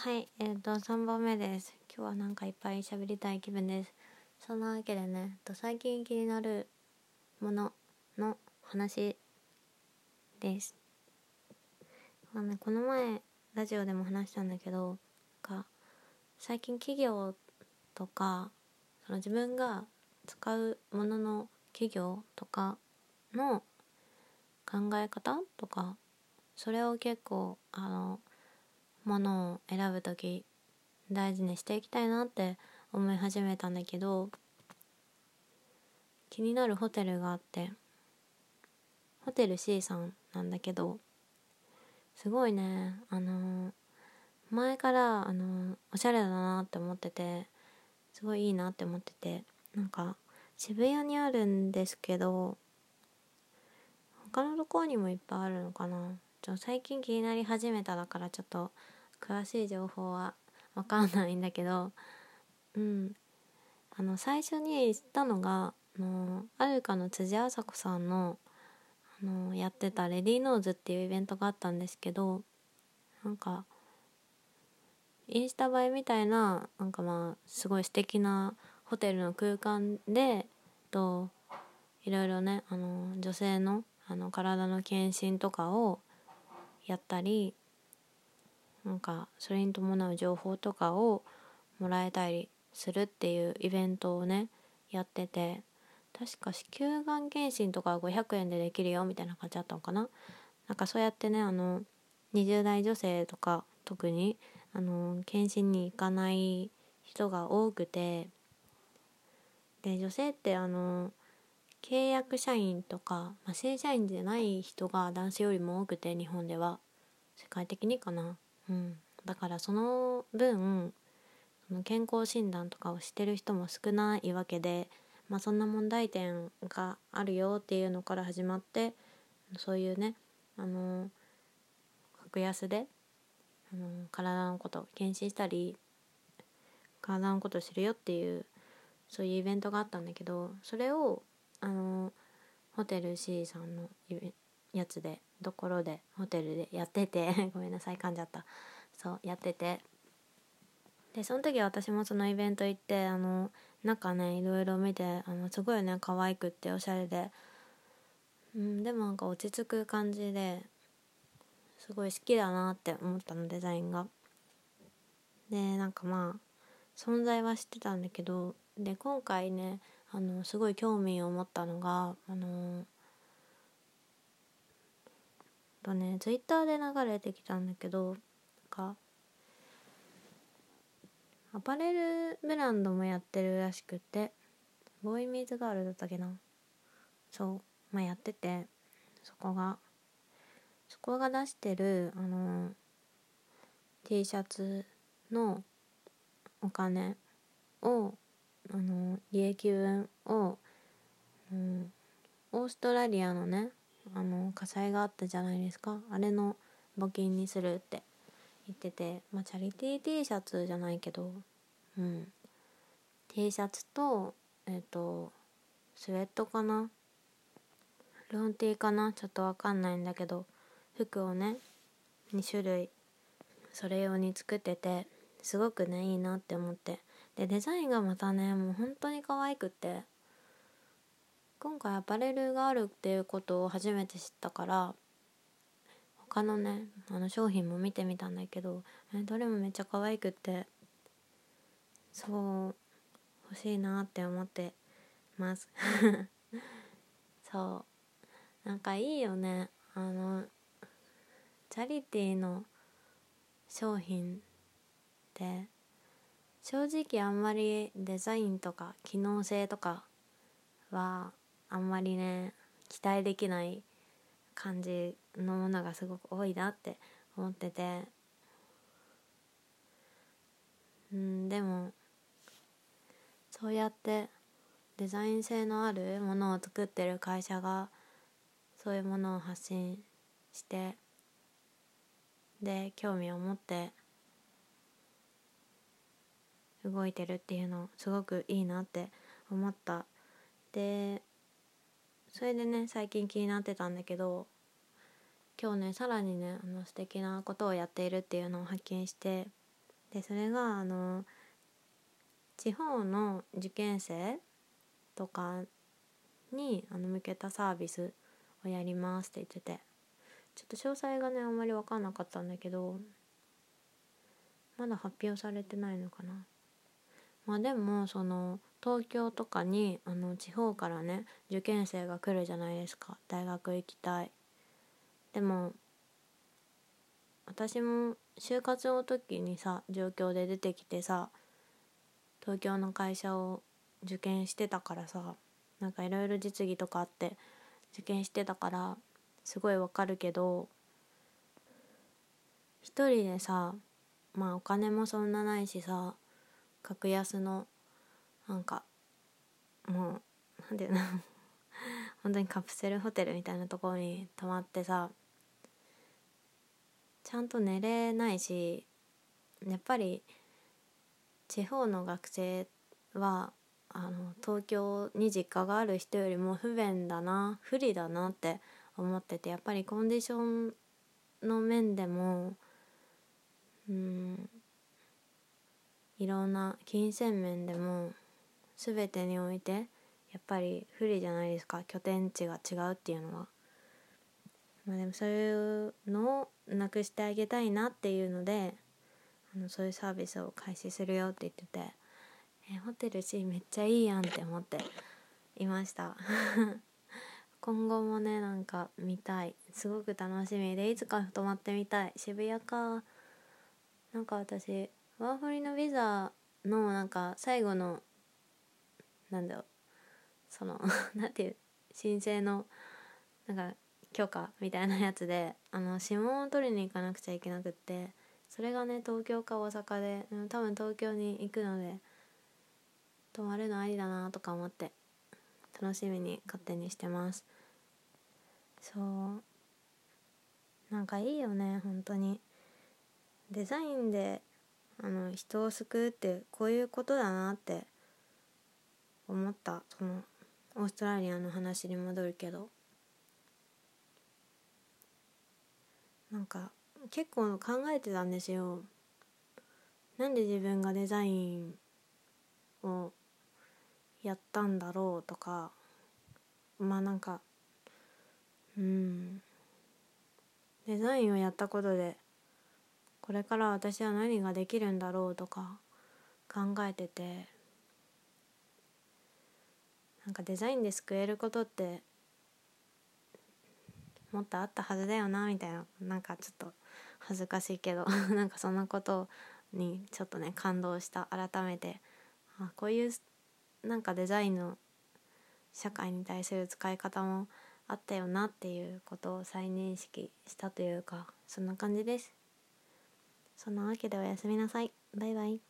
はい、えっ、と3本目です。今日はなんかいっぱい喋りたい気分です。そんなわけでね、と最近気になるものの話です。まあね、この前ラジオでも話したんだけど、なんか最近企業とかその自分が使うものの企業とかの考え方とかそれを結構あのものを選ぶ時大事にしていきたいなって思い始めたんだけど気になるホテルがあってホテル C さんなんだけどすごいねあの前からあのおしゃれだなって思っててすごいいいなって思っててなんか渋谷にあるんですけど他のところにもいっぱいあるのかな。ちょ最近気になり始めただからちょっと詳しい情報は分かんないんだけどうん。あの最初に知ったのがあのアルカの辻あさこさんのあのやってた「レディーノーズ」っていうイベントがあったんですけどなんかインスタ映えみたいななんかまあすごい素敵なホテルの空間でといろいろねあの女性のあの体の検診とかをやったりなんかそれに伴う情報とかをもらえたりするっていうイベントをねやってて確か子宮がん検診とか500円でできるよみたいな感じだったのかな？なんかそうやってねあの20代女性とか特にあの検診に行かない人が多くてで女性ってあの契約社員とか、まあ、正社員じゃない人が男性よりも多くて日本では。世界的にかな。うん。だからその分その健康診断とかをしてる人も少ないわけで、まあ、そんな問題点があるよっていうのから始まってそういうねあの格安であの体のこと検診したり体のこと知るよっていうそういうイベントがあったんだけどそれをあのホテル C さんのやつでところでホテルでやってて ごめんなさい噛んじゃった。そうやってて。でその時私もそのイベント行ってあの中ねいろいろ見てあのすごいね可愛くっておしゃれで、うん、でもなんか落ち着く感じですごい好きだなって思ったのデザインが。でなんかまあ存在は知ってたんだけどで今回ねあのすごい興味を持ったのがあのとねツイッターで流れてきたんだけどなんかアパレルブランドもやってるらしくてボーイミーズガールだったっけな。そうまあやっててそこがそこが出してるあの T シャツのお金をあの利益分を、うん、オーストラリアのねあの火災があったじゃないですか。あれの募金にするって言ってて、まあ、チャリティー T シャツじゃないけど、うん、T シャツとえっ、とスウェットかな？ロンティーかな？ちょっとわかんないんだけど服をね2種類それ用に作っててすごくねいいなって思って。でデザインがまたねもう本当に可愛くって。今回アパレルがあるっていうことを初めて知ったから他のねあの商品も見てみたんだけどえどれもめっちゃ可愛くってそう欲しいなって思ってます。そう。なんかいいよね。あのチャリティーの商品って正直あんまりデザインとか機能性とかはあんまりね期待できない感じのものがすごく多いなって思ってて。うんでもそうやってデザイン性のあるものを作ってる会社がそういうものを発信してで興味を持って動いてるっていうのすごくいいなって思った。でそれでね最近気になってたんだけど今日ねさらにねあの素敵なことをやっているっていうのを発見してでそれがあの地方の受験生とかにあの向けたサービスをやりますって言っててちょっと詳細がねあんまり分かんなかったんだけどまだ発表されてないのかな。まあでもその東京とかにあの地方からね受験生が来るじゃないですか。大学行きたい。でも私も就活の時にさ状況で出てきてさ東京の会社を受験してたからさなんかいろいろ実技とかあって受験してたからすごいわかるけど一人でさまあお金もそんなないしさ格安のなんかもうなんていうの？本当にカプセルホテルみたいなところに泊まってさちゃんと寝れないしやっぱり地方の学生はあの東京に実家がある人よりも不便だな不利だなって思っててやっぱりコンディションの面でもうんいろんな金銭面でも全てにおいてやっぱり不利じゃないですか。拠点地が違うっていうのは。まあでもそういうのをなくしてあげたいなっていうのであのそういうサービスを開始するよって言ってて、えホテル C めっちゃいいやんって思っていました。今後もねなんか見たい。すごく楽しみでいつか泊まってみたい。渋谷か。なんか私ワーホリのビザのなんか最後のなんだろう。その なんていう申請のなんか許可みたいなやつで あの指紋を取りに行かなくちゃいけなくってそれがね東京か大阪で多分東京に行くので泊まるのありだなとか思って楽しみに勝手にしてます。そう。なんかいいよね本当に。デザインであの人を救うってこういうことだなって思ったそのオーストラリアの話に戻るけど。なんか結構考えてたんですよ。なんで自分がデザインをやったんだろうとか。まあなんかうん。デザインをやったことでこれから私は何ができるんだろうとか考えてて。なんかデザインで救えることってもっとあったはずだよなみたいななんかちょっと恥ずかしいけど なんかそんなことにちょっとね感動した改めてあこういうなんかデザインの社会に対する使い方もあったよなっていうことを再認識したというかそんな感じです。そんなわけでおやすみなさい。バイバイ。